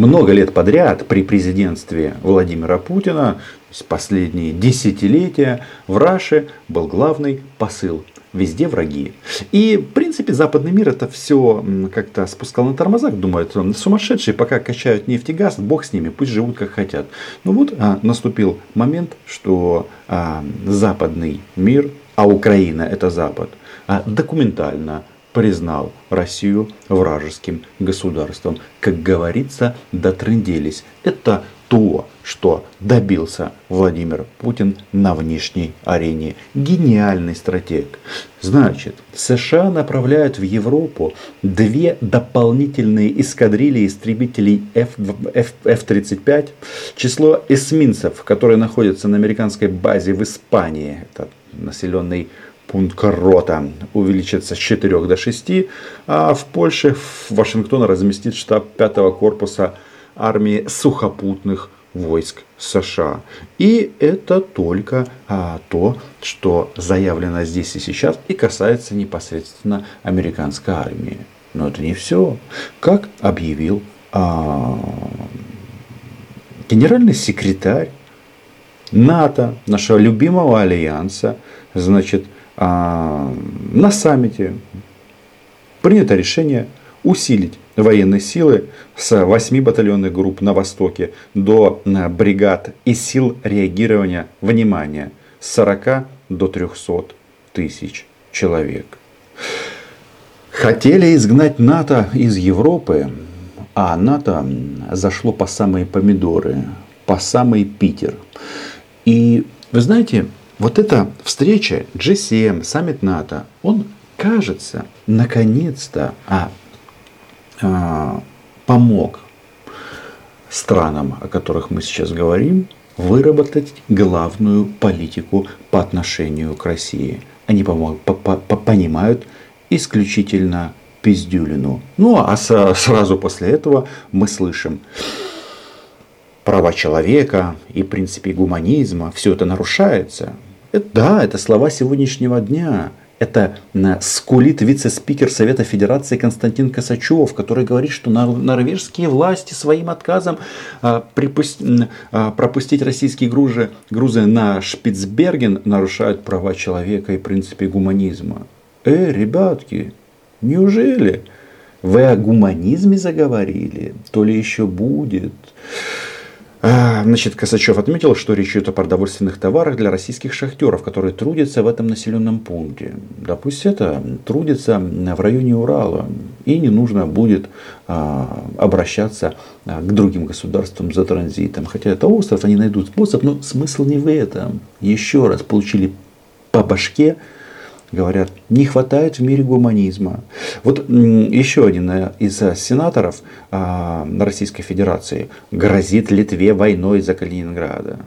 много лет подряд при президентстве Владимира Путина, последние десятилетия, в Раше был главный посыл везде враги. И, в принципе, западный мир это все как-то спускал на тормозах, думает, сумасшедшие, пока качают нефть и газ, бог с ними, пусть живут как хотят. Ну вот а, наступил момент, что а, западный мир, а Украина это Запад, а, документально признал Россию вражеским государством. Как говорится, дотрынделись. Это то, что добился Владимир Путин на внешней арене. Гениальный стратег. Значит, США направляют в Европу две дополнительные эскадрильи истребителей F, F, F-35. Число эсминцев, которые находятся на американской базе в Испании, это населенный пункт Рота увеличится с 4 до 6, а в Польше Вашингтон разместит штаб 5 корпуса армии сухопутных войск США. И это только а, то, что заявлено здесь и сейчас и касается непосредственно американской армии. Но это не все. Как объявил а, генеральный секретарь НАТО, нашего любимого альянса, значит, на саммите принято решение усилить военные силы с 8 батальонных групп на востоке до э, бригад и сил реагирования внимания с 40 до 300 тысяч человек. Хотели изгнать НАТО из Европы, а НАТО зашло по самые помидоры, по самый Питер. И вы знаете, вот эта встреча G7, саммит НАТО, он кажется, наконец-то, а а, помог странам, о которых мы сейчас говорим, выработать главную политику по отношению к России. Они помог, по, по, понимают исключительно пиздюлину. Ну а со, сразу после этого мы слышим права человека и принципе гуманизма, все это нарушается. Это, да, это слова сегодняшнего дня. Это скулит вице-спикер Совета Федерации Константин Косачев, который говорит, что норвежские власти своим отказом а, а, пропустить российские грузы, грузы на Шпицберген нарушают права человека и принципы гуманизма. Э, ребятки, неужели вы о гуманизме заговорили? То ли еще будет? А, значит, Косачев отметил, что речь идет о продовольственных товарах для российских шахтеров, которые трудятся в этом населенном пункте. Да пусть это трудится в районе Урала. И не нужно будет а, обращаться а, к другим государствам за транзитом. Хотя это остров, они найдут способ, но смысл не в этом. Еще раз получили по башке говорят, не хватает в мире гуманизма. Вот еще один э, из э, сенаторов а, Российской Федерации грозит Литве войной за Калининграда.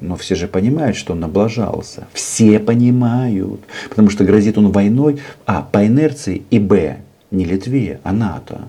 Но все же понимают, что он облажался. Все понимают. Потому что грозит он войной, а, по инерции, и, б, не Литве, а НАТО.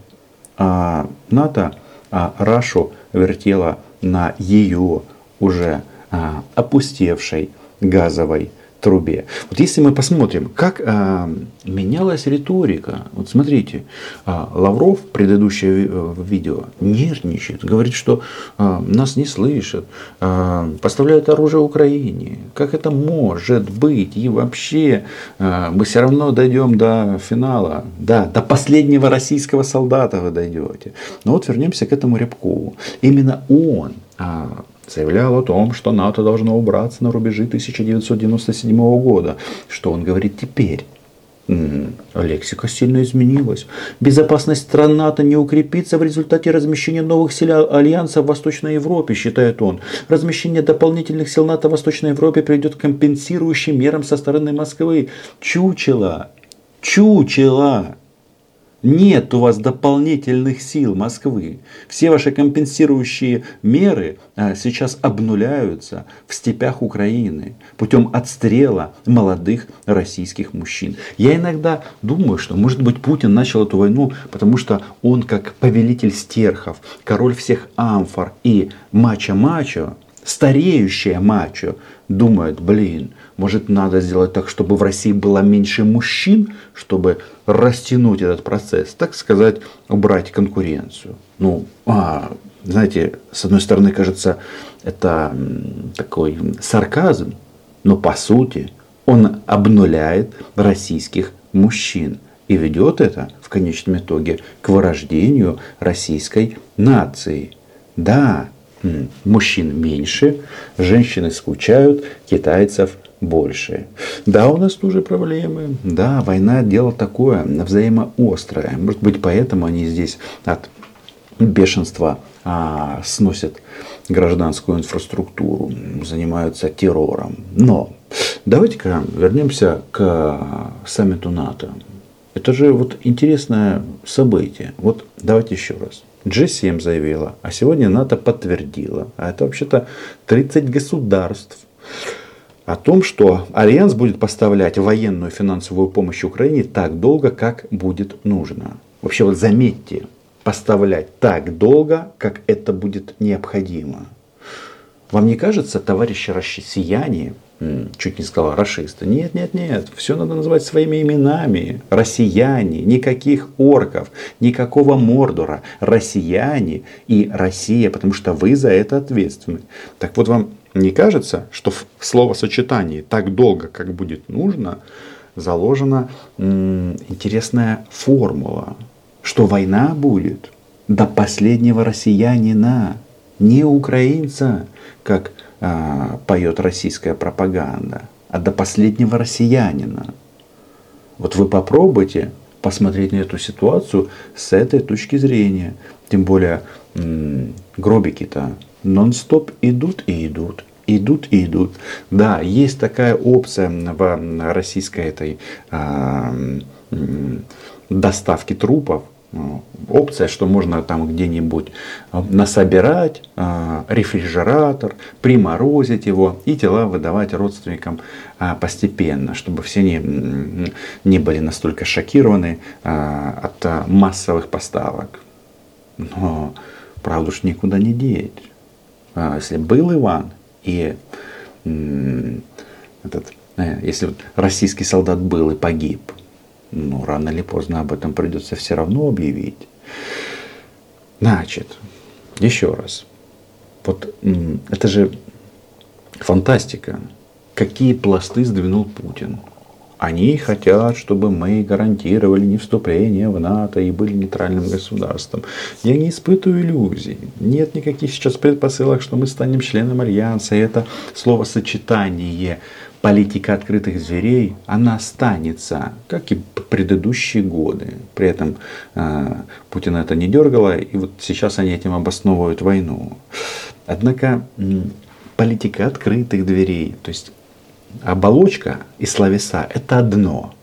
А НАТО а, Рашу вертела на ее уже а, опустевшей газовой трубе. Вот если мы посмотрим, как а, менялась риторика. Вот смотрите, а, Лавров, предыдущее э, видео, нервничает, говорит, что а, нас не слышат, а, поставляют оружие Украине. Как это может быть? И вообще а, мы все равно дойдем до финала. Да, до последнего российского солдата вы дойдете. Но вот вернемся к этому Рябкову. Именно он а, заявлял о том, что НАТО должно убраться на рубежи 1997 года. Что он говорит теперь? Лексика сильно изменилась. Безопасность стран НАТО не укрепится в результате размещения новых сил Альянса в Восточной Европе, считает он. Размещение дополнительных сил НАТО в Восточной Европе приведет к компенсирующим мерам со стороны Москвы. Чучело! Чучело! Нет у вас дополнительных сил Москвы. Все ваши компенсирующие меры а, сейчас обнуляются в степях Украины путем отстрела молодых российских мужчин. Я иногда думаю, что может быть Путин начал эту войну, потому что он как повелитель стерхов, король всех амфор и мачо-мачо, стареющая мачо, думает, блин, может, надо сделать так, чтобы в России было меньше мужчин, чтобы растянуть этот процесс, так сказать, убрать конкуренцию. Ну, а, знаете, с одной стороны, кажется, это такой сарказм, но по сути он обнуляет российских мужчин и ведет это в конечном итоге к вырождению российской нации. Да, мужчин меньше, женщины скучают, китайцев больше. Да, у нас тоже проблемы. Да, война дело такое, взаимоострое. Может быть, поэтому они здесь от бешенства а, сносят гражданскую инфраструктуру, занимаются террором. Но давайте-ка вернемся к саммиту НАТО. Это же вот интересное событие. Вот давайте еще раз. G7 заявила, а сегодня НАТО подтвердила, а это вообще-то 30 государств, о том, что Альянс будет поставлять военную финансовую помощь Украине так долго, как будет нужно. Вообще вот заметьте, поставлять так долго, как это будет необходимо. Вам не кажется, товарищи россияне, чуть не сказал расисты, нет, нет, нет, все надо называть своими именами. Россияне, никаких орков, никакого Мордора. Россияне и Россия, потому что вы за это ответственны. Так вот вам не кажется, что в словосочетании так долго, как будет нужно, заложена интересная формула, что война будет до последнего россиянина, не украинца, как а, поет российская пропаганда, а до последнего россиянина. Вот вы попробуйте посмотреть на эту ситуацию с этой точки зрения. Тем более гробики-то нон-стоп идут и идут. Идут и идут. Да, есть такая опция в российской этой а, доставки трупов, опция, что можно там где-нибудь насобирать а, рефрижератор, приморозить его и тела выдавать родственникам а, постепенно, чтобы все не, не были настолько шокированы а, от массовых поставок. Но правду ж никуда не деть. Если был Иван и этот, э, если российский солдат был и погиб, ну, рано или поздно об этом придется все равно объявить. Значит, еще раз. Вот это же фантастика. Какие пласты сдвинул Путин? Они хотят, чтобы мы гарантировали не вступление в НАТО и были нейтральным государством. Я не испытываю иллюзий. Нет никаких сейчас предпосылок, что мы станем членом Альянса. И это словосочетание политика открытых зверей, она останется, как и предыдущие годы. При этом э, Путин это не дергало, и вот сейчас они этим обосновывают войну. Однако политика открытых дверей, то есть оболочка и словеса – это одно,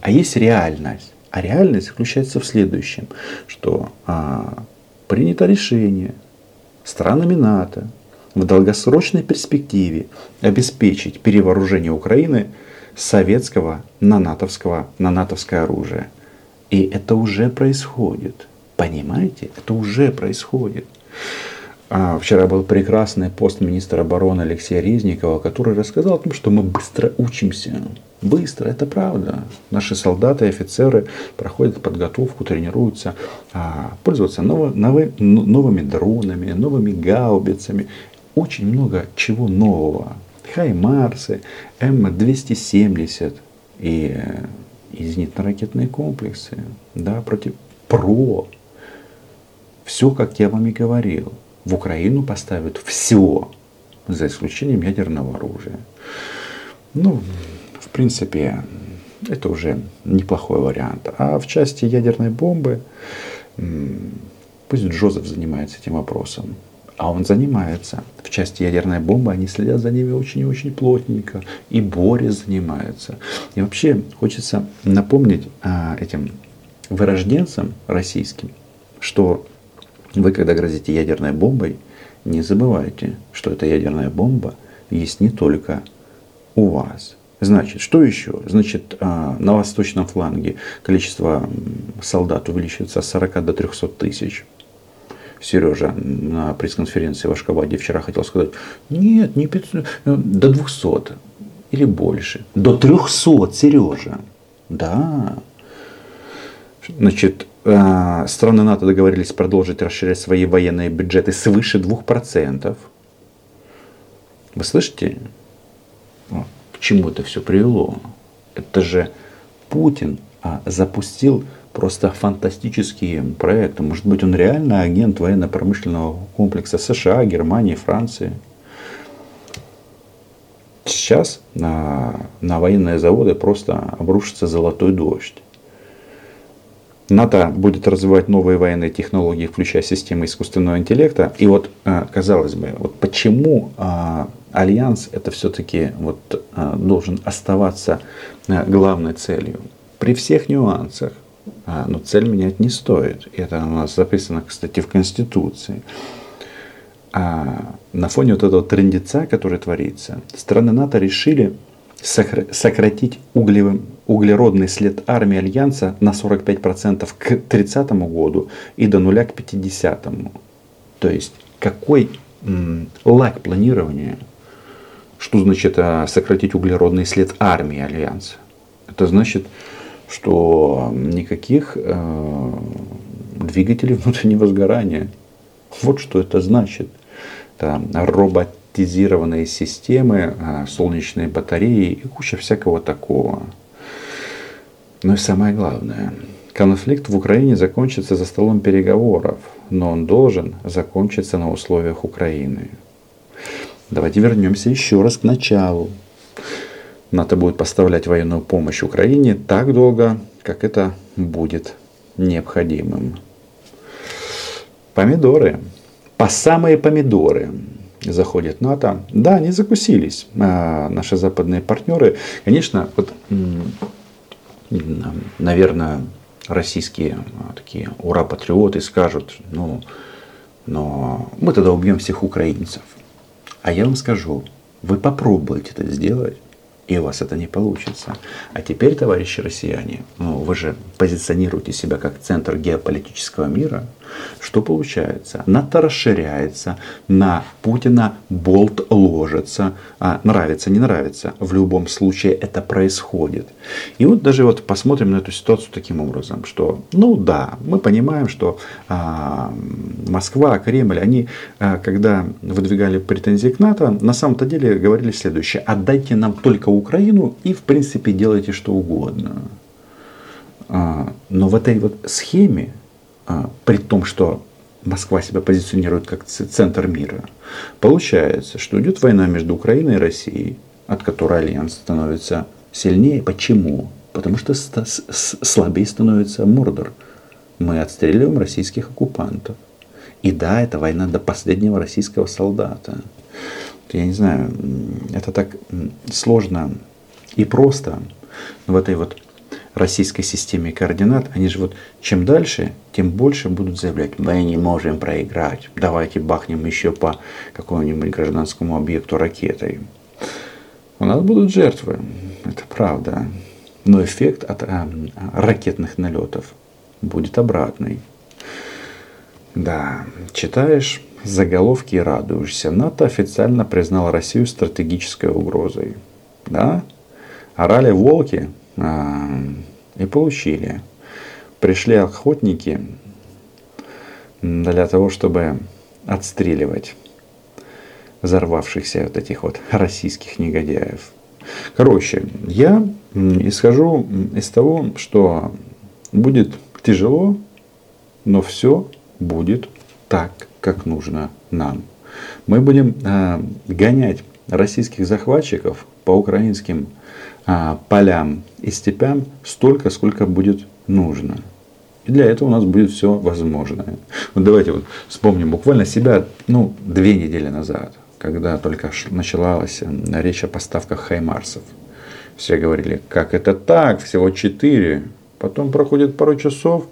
а есть реальность. А реальность заключается в следующем, что а, принято решение странами НАТО в долгосрочной перспективе обеспечить перевооружение Украины советского на натовского, на натовское оружие. И это уже происходит. Понимаете? Это уже происходит. А вчера был прекрасный пост министра обороны Алексея Резникова, который рассказал о том, что мы быстро учимся. Быстро, это правда. Наши солдаты и офицеры проходят подготовку, тренируются а, пользоваться ново, новы, новыми дронами, новыми гаубицами. Очень много чего нового. Хаймарсы, М270 и, и зенитно-ракетные комплексы. Да, против ПРО. Все, как я вам и говорил в Украину поставят все, за исключением ядерного оружия. Ну, в принципе, это уже неплохой вариант. А в части ядерной бомбы, пусть Джозеф занимается этим вопросом. А он занимается. В части ядерной бомбы они следят за ними очень и очень плотненько. И Борис занимается. И вообще хочется напомнить а, этим вырожденцам российским, что вы, когда грозите ядерной бомбой, не забывайте, что эта ядерная бомба есть не только у вас. Значит, что еще? Значит, а, на восточном фланге количество солдат увеличивается с 40 до 300 тысяч. Сережа на пресс-конференции в Ашкабаде вчера хотел сказать, нет, не 500, э, до 200 или больше. До 300, Сережа. Да. Значит, страны НАТО договорились продолжить расширять свои военные бюджеты свыше 2%. Вы слышите, к чему это все привело? Это же Путин а, запустил просто фантастические проекты. Может быть, он реально агент военно-промышленного комплекса США, Германии, Франции. Сейчас на, на военные заводы просто обрушится золотой дождь. НАТО будет развивать новые военные технологии, включая системы искусственного интеллекта. И вот, а, казалось бы, вот почему а, Альянс это все-таки вот, а, должен оставаться главной целью? При всех нюансах. Но цель менять не стоит. Это у нас записано, кстати, в Конституции. А на фоне вот этого трендеца, который творится, страны НАТО решили сократить углевым, углеродный след армии Альянса на 45% к 30 году и до нуля к 50. То есть какой м, лаг планирования? Что значит а, сократить углеродный след армии Альянса? Это значит, что никаких э, двигателей внутреннего сгорания. Вот что это значит. Это робот автоматизированные системы, а, солнечные батареи и куча всякого такого. Ну и самое главное, конфликт в Украине закончится за столом переговоров, но он должен закончиться на условиях Украины. Давайте вернемся еще раз к началу. НАТО будет поставлять военную помощь Украине так долго, как это будет необходимым. Помидоры. По самые помидоры заходит НАТО. Да, они закусились, а, наши западные партнеры. Конечно, вот, наверное, российские а, такие ура-патриоты скажут, ну, но мы тогда убьем всех украинцев. А я вам скажу, вы попробуйте это сделать, и у вас это не получится. А теперь, товарищи россияне, ну, вы же позиционируете себя как центр геополитического мира. Что получается? НАТО расширяется, на Путина болт ложится. А, нравится, не нравится. В любом случае это происходит. И вот даже вот посмотрим на эту ситуацию таким образом, что, ну да, мы понимаем, что а, Москва, Кремль, они, а, когда выдвигали претензии к НАТО, на самом-то деле говорили следующее. Отдайте нам только Украину и, в принципе, делайте что угодно. А, но в этой вот схеме, а, при том, что Москва себя позиционирует как центр мира, получается, что идет война между Украиной и Россией, от которой альянс становится сильнее. Почему? Потому что слабее становится Мордор. Мы отстреливаем российских оккупантов. И да, это война до последнего российского солдата я не знаю, это так сложно и просто в этой вот российской системе координат, они же вот чем дальше, тем больше будут заявлять, мы не можем проиграть, давайте бахнем еще по какому-нибудь гражданскому объекту ракетой. У нас будут жертвы, это правда, но эффект от а, ракетных налетов будет обратный. Да, читаешь заголовки и радуешься. НАТО официально признал Россию стратегической угрозой. Да? Орали волки и получили. Пришли охотники для того, чтобы отстреливать взорвавшихся вот этих вот российских негодяев. Короче, я исхожу из того, что будет тяжело, но все будет так, как нужно нам. Мы будем э, гонять российских захватчиков по украинским э, полям и степям столько, сколько будет нужно. И для этого у нас будет все возможное. Вот давайте вот вспомним буквально себя ну, две недели назад, когда только началась речь о поставках хаймарсов. Все говорили, как это так, всего четыре. Потом проходит пару часов,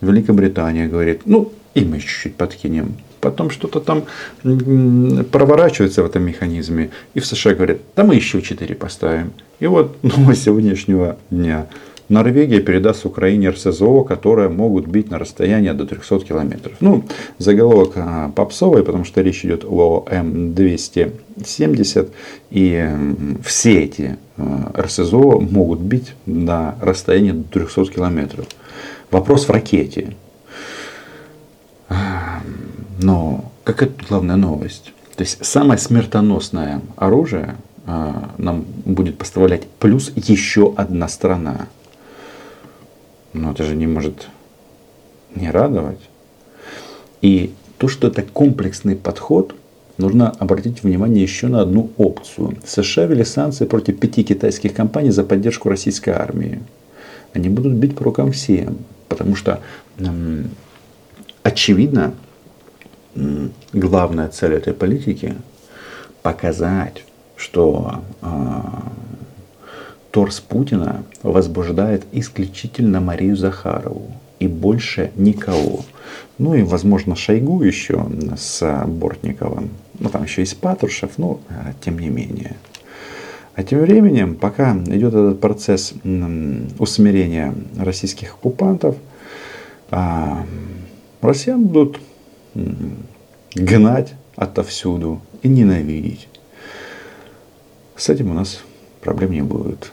Великобритания говорит, ну и мы чуть-чуть подкинем потом что-то там проворачивается в этом механизме. И в США говорят, да мы еще 4 поставим. И вот новость сегодняшнего дня. Норвегия передаст Украине РСЗО, которые могут бить на расстояние до 300 километров. Ну, заголовок а, попсовый, потому что речь идет о М270. И все эти а, РСЗО могут бить на расстояние до 300 километров. Вопрос в ракете. Но какая тут главная новость? То есть самое смертоносное оружие а, нам будет поставлять плюс еще одна страна. Но это же не может не радовать. И то, что это комплексный подход, нужно обратить внимание еще на одну опцию. США ввели санкции против пяти китайских компаний за поддержку российской армии. Они будут бить по рукам всем, потому что очевидно, главная цель этой политики показать, что э, торс Путина возбуждает исключительно Марию Захарову и больше никого. Ну и, возможно, Шойгу еще с Бортниковым. Ну, там еще есть Патрушев, но э, тем не менее. А тем временем, пока идет этот процесс усмирения российских оккупантов, а, россиян будут гнать отовсюду и ненавидеть. С этим у нас проблем не будет.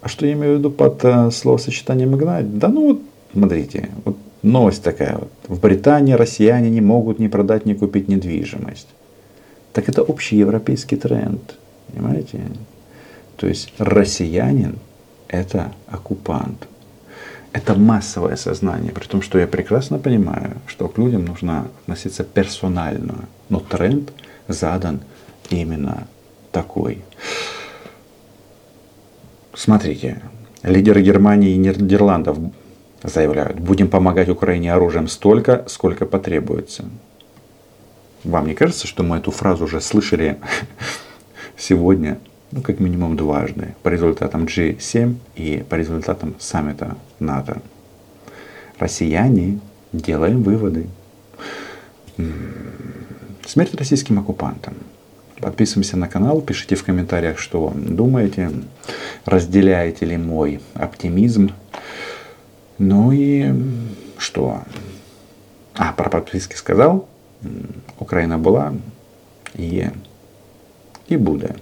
А что я имею в виду под э, словосочетанием гнать? Да ну вот, смотрите, вот новость такая вот. В Британии россияне не могут ни продать, ни купить недвижимость. Так это общий европейский тренд. Понимаете? То есть россиянин это оккупант. Это массовое сознание, при том, что я прекрасно понимаю, что к людям нужно относиться персонально. Но тренд задан именно такой. Смотрите, лидеры Германии и Нидерландов заявляют, будем помогать Украине оружием столько, сколько потребуется. Вам не кажется, что мы эту фразу уже слышали сегодня, ну, как минимум дважды, по результатам G7 и по результатам саммита НАТО? Россияне, делаем выводы. Смерть российским оккупантам. Подписываемся на канал, пишите в комментариях, что думаете, разделяете ли мой оптимизм. Ну и что? А, про подписки сказал. Украина была и, и будет.